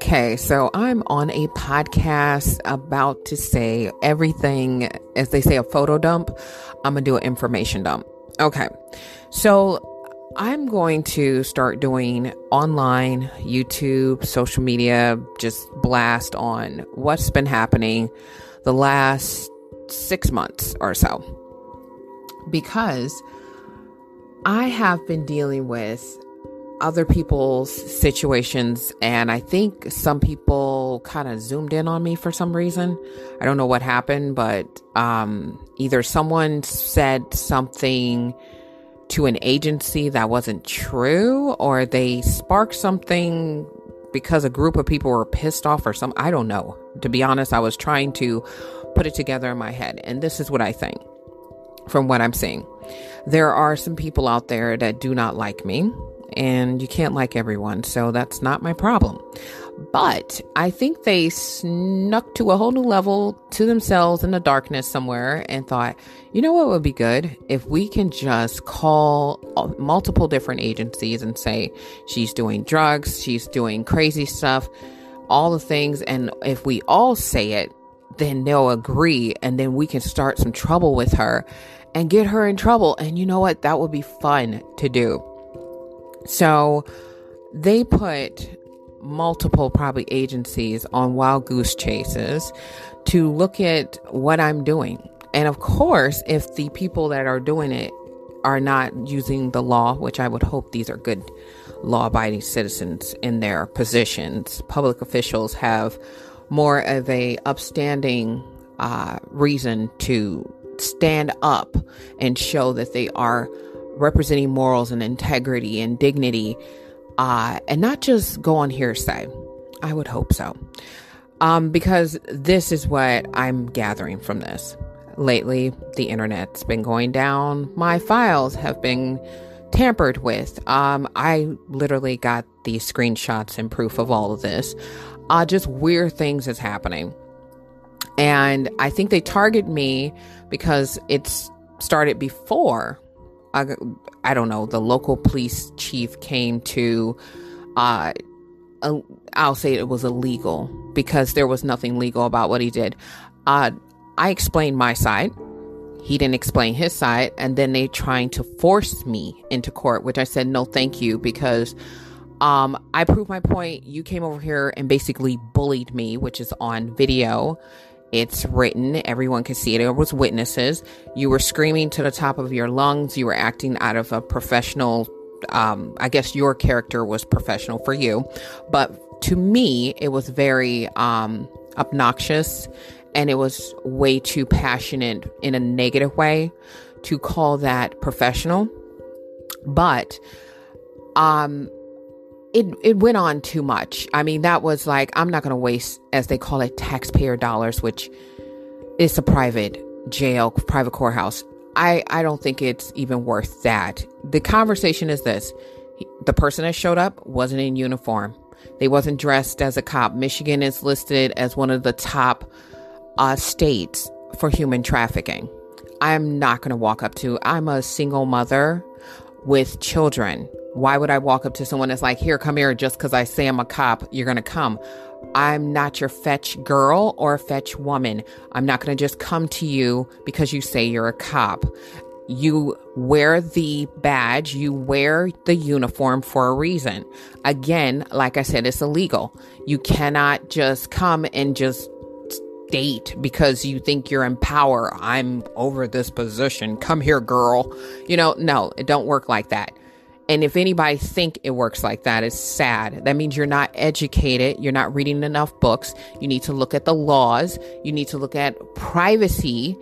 Okay, so I'm on a podcast about to say everything, as they say, a photo dump. I'm gonna do an information dump. Okay, so I'm going to start doing online, YouTube, social media, just blast on what's been happening the last six months or so. Because I have been dealing with other people's situations and I think some people kind of zoomed in on me for some reason. I don't know what happened, but um, either someone said something to an agency that wasn't true or they sparked something because a group of people were pissed off or some I don't know. To be honest, I was trying to put it together in my head and this is what I think from what I'm seeing. There are some people out there that do not like me and you can't like everyone, so that's not my problem. But I think they snuck to a whole new level to themselves in the darkness somewhere and thought, you know what would be good? If we can just call multiple different agencies and say, she's doing drugs, she's doing crazy stuff, all the things. And if we all say it, then they'll agree and then we can start some trouble with her and get her in trouble. And you know what? That would be fun to do. So they put multiple probably agencies on wild goose chases to look at what I'm doing. And of course, if the people that are doing it are not using the law, which I would hope these are good law abiding citizens in their positions, public officials have more of a upstanding uh, reason to stand up and show that they are representing morals and integrity and dignity, uh, and not just go on hearsay. I would hope so. Um, because this is what I'm gathering from this. Lately, the internet's been going down. My files have been tampered with. Um, I literally got the screenshots and proof of all of this. Uh, just weird things is happening. And I think they target me because it's started before I, I don't know, the local police chief came to, uh, I'll say it was illegal because there was nothing legal about what he did. Uh, I explained my side. He didn't explain his side. And then they trying to force me into court, which I said, no, thank you, because um, I proved my point. You came over here and basically bullied me, which is on video. It's written, everyone could see it. There was witnesses. You were screaming to the top of your lungs. You were acting out of a professional um, I guess your character was professional for you, but to me, it was very um, obnoxious and it was way too passionate in a negative way to call that professional. But um, it it went on too much. I mean, that was like I'm not going to waste, as they call it, taxpayer dollars, which is a private jail, private courthouse. I I don't think it's even worth that. The conversation is this: the person that showed up wasn't in uniform. They wasn't dressed as a cop. Michigan is listed as one of the top uh, states for human trafficking. I'm not going to walk up to. I'm a single mother with children. Why would I walk up to someone that's like, here, come here, just because I say I'm a cop, you're going to come? I'm not your fetch girl or fetch woman. I'm not going to just come to you because you say you're a cop. You wear the badge, you wear the uniform for a reason. Again, like I said, it's illegal. You cannot just come and just date because you think you're in power. I'm over this position. Come here, girl. You know, no, it don't work like that. And if anybody think it works like that, it's sad. That means you're not educated. You're not reading enough books. You need to look at the laws. You need to look at privacy.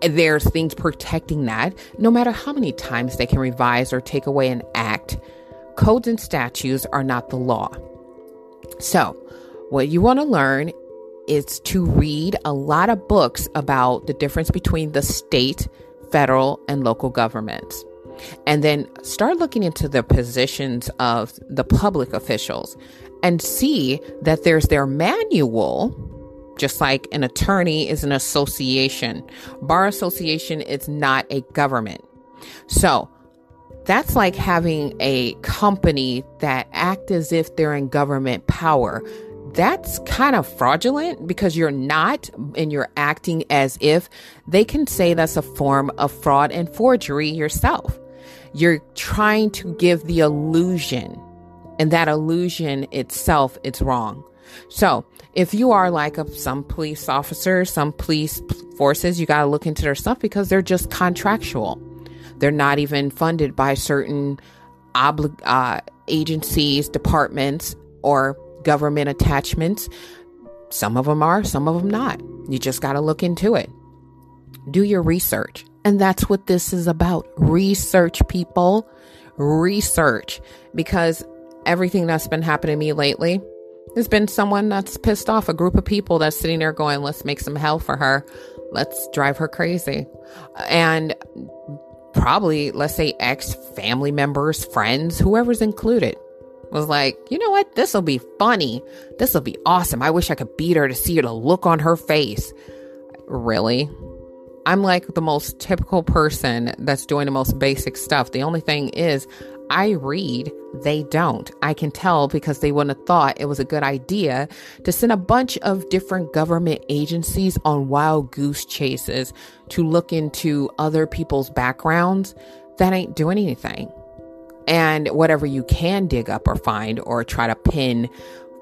There's things protecting that. No matter how many times they can revise or take away an act, codes and statutes are not the law. So, what you want to learn is to read a lot of books about the difference between the state, federal, and local governments and then start looking into the positions of the public officials and see that there's their manual just like an attorney is an association bar association is not a government so That's like having a company that act as if they're in government power. That's kind of fraudulent because you're not and you're acting as if they can say that's a form of fraud and forgery yourself. You're trying to give the illusion and that illusion itself it's wrong. So, if you are like a, some police officers, some police forces, you got to look into their stuff because they're just contractual. They're not even funded by certain obli- uh, agencies, departments, or government attachments. Some of them are, some of them not. You just got to look into it. Do your research. And that's what this is about. Research, people. Research. Because everything that's been happening to me lately, there's been someone that's pissed off, a group of people that's sitting there going, let's make some hell for her. Let's drive her crazy. And probably, let's say, ex family members, friends, whoever's included was like, you know what? This will be funny. This will be awesome. I wish I could beat her to see her the look on her face. Really? I'm like the most typical person that's doing the most basic stuff. The only thing is, I read, they don't. I can tell because they wouldn't have thought it was a good idea to send a bunch of different government agencies on wild goose chases to look into other people's backgrounds that ain't doing anything. And whatever you can dig up or find or try to pin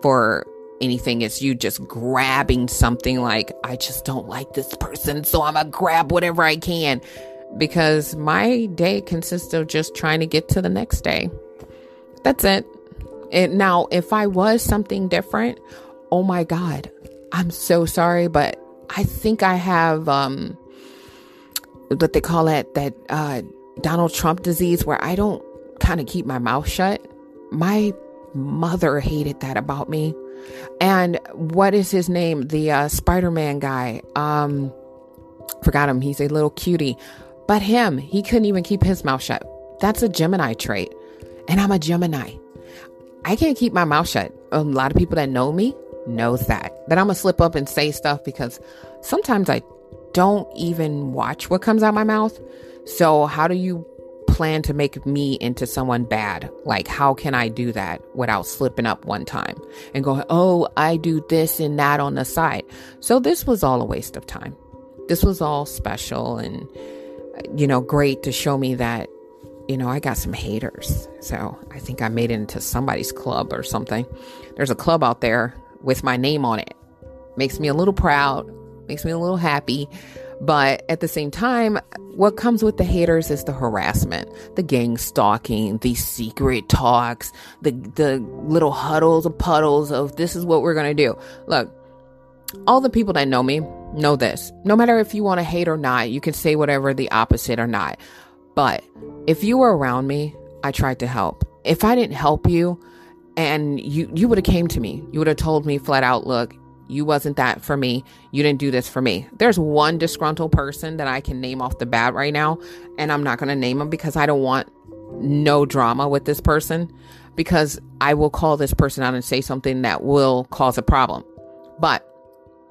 for anything is you just grabbing something like, I just don't like this person, so I'm gonna grab whatever I can because my day consists of just trying to get to the next day. That's it. And now, if I was something different, oh my God, I'm so sorry, but I think I have um, what they call it that uh, Donald Trump disease where I don't kind of keep my mouth shut. My mother hated that about me. And what is his name? The uh, Spider Man guy. Um, forgot him. He's a little cutie. But him, he couldn't even keep his mouth shut. That's a Gemini trait. And I'm a Gemini. I can't keep my mouth shut. A lot of people that know me knows that. That I'm gonna slip up and say stuff because sometimes I don't even watch what comes out my mouth. So how do you plan to make me into someone bad? Like how can I do that without slipping up one time and going, "Oh, I do this and that on the side." So this was all a waste of time. This was all special and you know, great to show me that, you know, I got some haters. So I think I made it into somebody's club or something. There's a club out there with my name on it. Makes me a little proud, makes me a little happy. But at the same time, what comes with the haters is the harassment, the gang stalking, the secret talks, the the little huddles and puddles of this is what we're gonna do. Look, all the people that know me know this. No matter if you want to hate or not, you can say whatever the opposite or not. But if you were around me, I tried to help. If I didn't help you and you you would have came to me. You would have told me flat out, look, you wasn't that for me. You didn't do this for me. There's one disgruntled person that I can name off the bat right now, and I'm not going to name him because I don't want no drama with this person because I will call this person out and say something that will cause a problem. But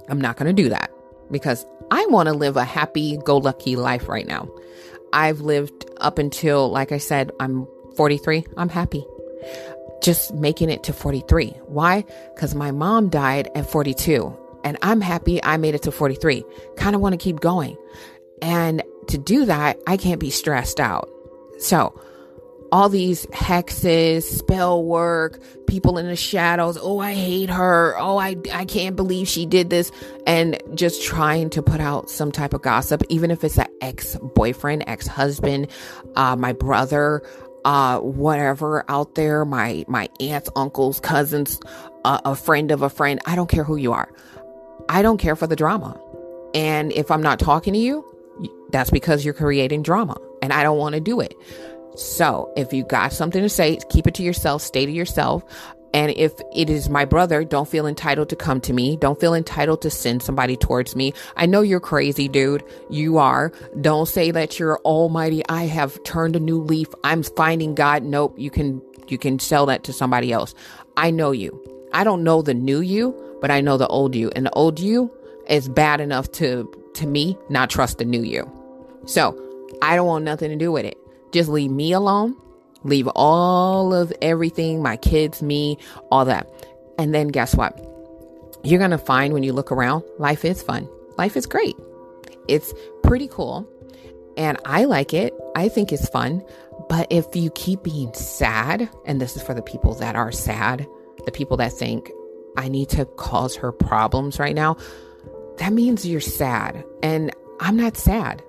I'm not going to do that because I want to live a happy go lucky life right now. I've lived up until, like I said, I'm 43. I'm happy. Just making it to 43. Why? Because my mom died at 42 and I'm happy I made it to 43. Kind of want to keep going. And to do that, I can't be stressed out. So all these hexes, spell work, people in the shadows. Oh, I hate her. Oh, I, I can't believe she did this. And just trying to put out some type of gossip, even if it's an ex boyfriend, ex husband, uh, my brother, uh, whatever out there, my, my aunts, uncles, cousins, uh, a friend of a friend. I don't care who you are. I don't care for the drama. And if I'm not talking to you, that's because you're creating drama and I don't want to do it. So if you got something to say, keep it to yourself, stay to yourself. And if it is my brother, don't feel entitled to come to me. Don't feel entitled to send somebody towards me. I know you're crazy, dude. You are. Don't say that you're almighty. I have turned a new leaf. I'm finding God. Nope. You can, you can sell that to somebody else. I know you. I don't know the new you, but I know the old you. And the old you is bad enough to, to me, not trust the new you. So I don't want nothing to do with it Just leave me alone. Leave all of everything, my kids, me, all that. And then guess what? You're going to find when you look around, life is fun. Life is great. It's pretty cool. And I like it. I think it's fun. But if you keep being sad, and this is for the people that are sad, the people that think, I need to cause her problems right now, that means you're sad. And I'm not sad.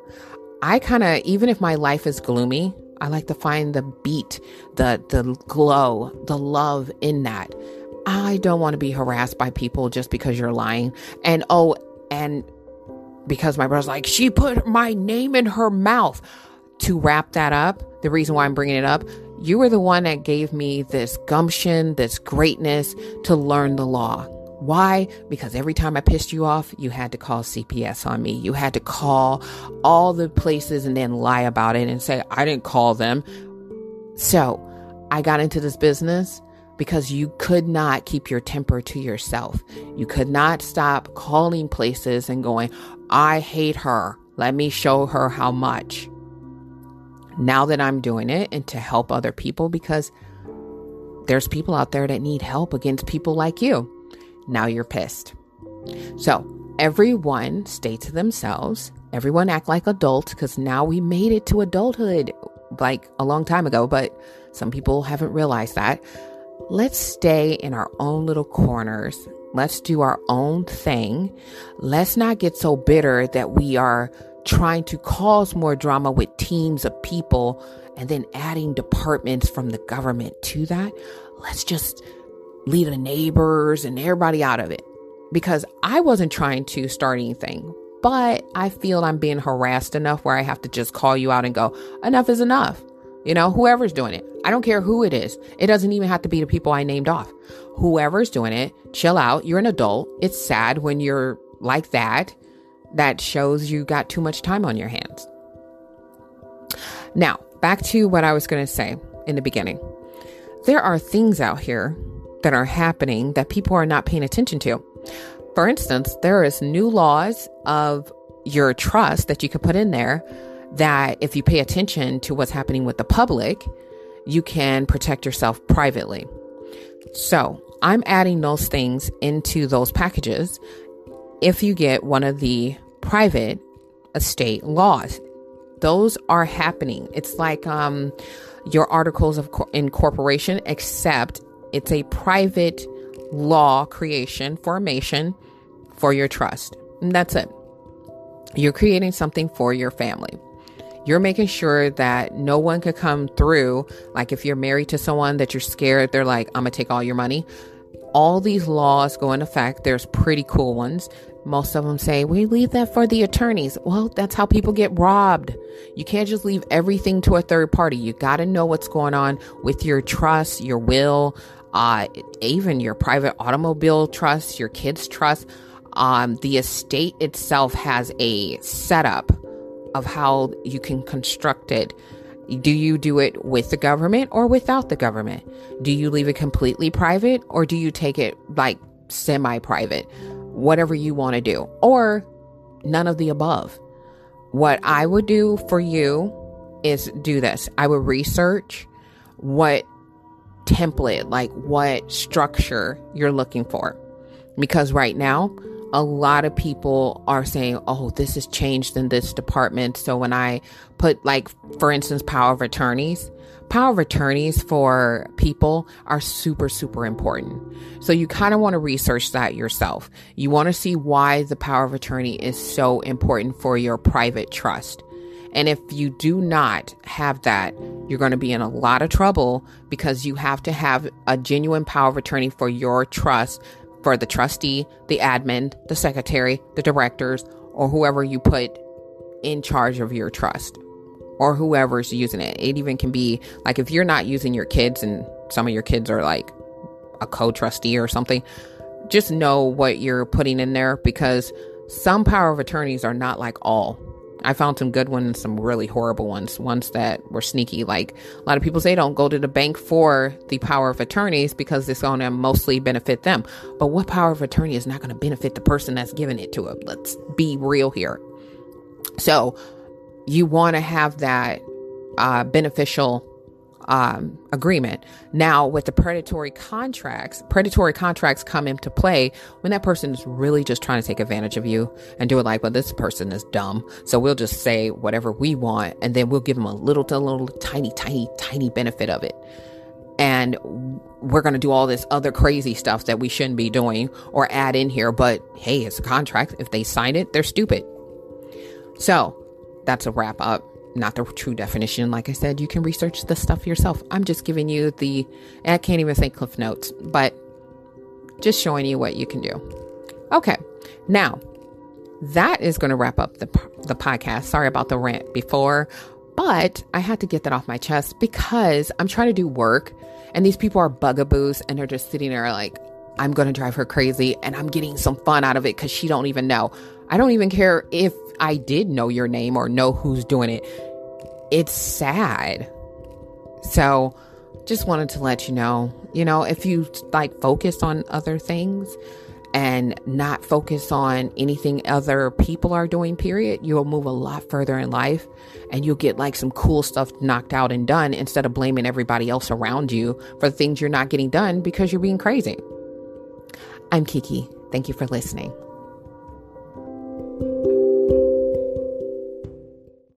I kind of, even if my life is gloomy, I like to find the beat, the the glow, the love in that. I don't want to be harassed by people just because you're lying. And oh, and because my brother's like, she put my name in her mouth. To wrap that up, the reason why I'm bringing it up, you were the one that gave me this gumption, this greatness to learn the law. Why? Because every time I pissed you off, you had to call CPS on me. You had to call all the places and then lie about it and say, I didn't call them. So I got into this business because you could not keep your temper to yourself. You could not stop calling places and going, I hate her. Let me show her how much. Now that I'm doing it and to help other people because there's people out there that need help against people like you. Now you're pissed. So everyone stay to themselves. Everyone act like adults because now we made it to adulthood like a long time ago, but some people haven't realized that. Let's stay in our own little corners. Let's do our own thing. Let's not get so bitter that we are trying to cause more drama with teams of people and then adding departments from the government to that. Let's just leave the neighbors and everybody out of it because I wasn't trying to start anything, but I feel I'm being harassed enough where I have to just call you out and go, enough is enough. You know, whoever's doing it. I don't care who it is. It doesn't even have to be the people I named off. Whoever's doing it, chill out. You're an adult. It's sad when you're like that. That shows you got too much time on your hands. Now, back to what I was going to say in the beginning. There are things out here that are happening that people are not paying attention to. For instance, there is new laws of your trust that you could put in there that if you pay attention to what's happening with the public, you can protect yourself privately. So I'm adding those things into those packages if you get one of the private estate laws. Those are happening. It's like um, your articles of incorporation, except it's a private law creation formation for your trust. And that's it. You're creating something for your family. You're making sure that no one could come through. Like if you're married to someone that you're scared, they're like, I'm going to take all your money. All these laws go into effect. There's pretty cool ones. Most of them say, we leave that for the attorneys. Well, that's how people get robbed. You can't just leave everything to a third party. You got to know what's going on with your trust, your will, uh, even your private automobile trust, your kids' trust. Um, the estate itself has a setup of how you can construct it. Do you do it with the government or without the government? Do you leave it completely private or do you take it like semi private? Whatever you want to do, or none of the above. What I would do for you is do this I would research what template, like what structure you're looking for. Because right now, a lot of people are saying, oh, this has changed in this department. So when I put, like, for instance, power of attorneys, power of attorneys for people are super, super important. So you kind of want to research that yourself. You want to see why the power of attorney is so important for your private trust. And if you do not have that, you're going to be in a lot of trouble because you have to have a genuine power of attorney for your trust for the trustee, the admin, the secretary, the directors, or whoever you put in charge of your trust or whoever's using it. It even can be like if you're not using your kids and some of your kids are like a co trustee or something, just know what you're putting in there because some power of attorneys are not like all. I found some good ones, some really horrible ones, ones that were sneaky. Like a lot of people say, don't go to the bank for the power of attorneys because it's going to mostly benefit them. But what power of attorney is not going to benefit the person that's giving it to them? Let's be real here. So you want to have that uh, beneficial um, agreement. Now, with the predatory contracts, predatory contracts come into play when that person is really just trying to take advantage of you and do it like, well, this person is dumb. So we'll just say whatever we want and then we'll give them a little to little tiny, tiny, tiny benefit of it. And we're going to do all this other crazy stuff that we shouldn't be doing or add in here. But hey, it's a contract. If they sign it, they're stupid. So that's a wrap up not the true definition. Like I said, you can research the stuff yourself. I'm just giving you the, I can't even say cliff notes, but just showing you what you can do. Okay. Now, that is going to wrap up the, the podcast. Sorry about the rant before, but I had to get that off my chest because I'm trying to do work and these people are bugaboos and they're just sitting there like, I'm going to drive her crazy and I'm getting some fun out of it because she don't even know. I don't even care if I did know your name or know who's doing it. It's sad. So, just wanted to let you know, you know, if you like focus on other things and not focus on anything other people are doing, period, you'll move a lot further in life and you'll get like some cool stuff knocked out and done instead of blaming everybody else around you for things you're not getting done because you're being crazy. I'm Kiki. Thank you for listening.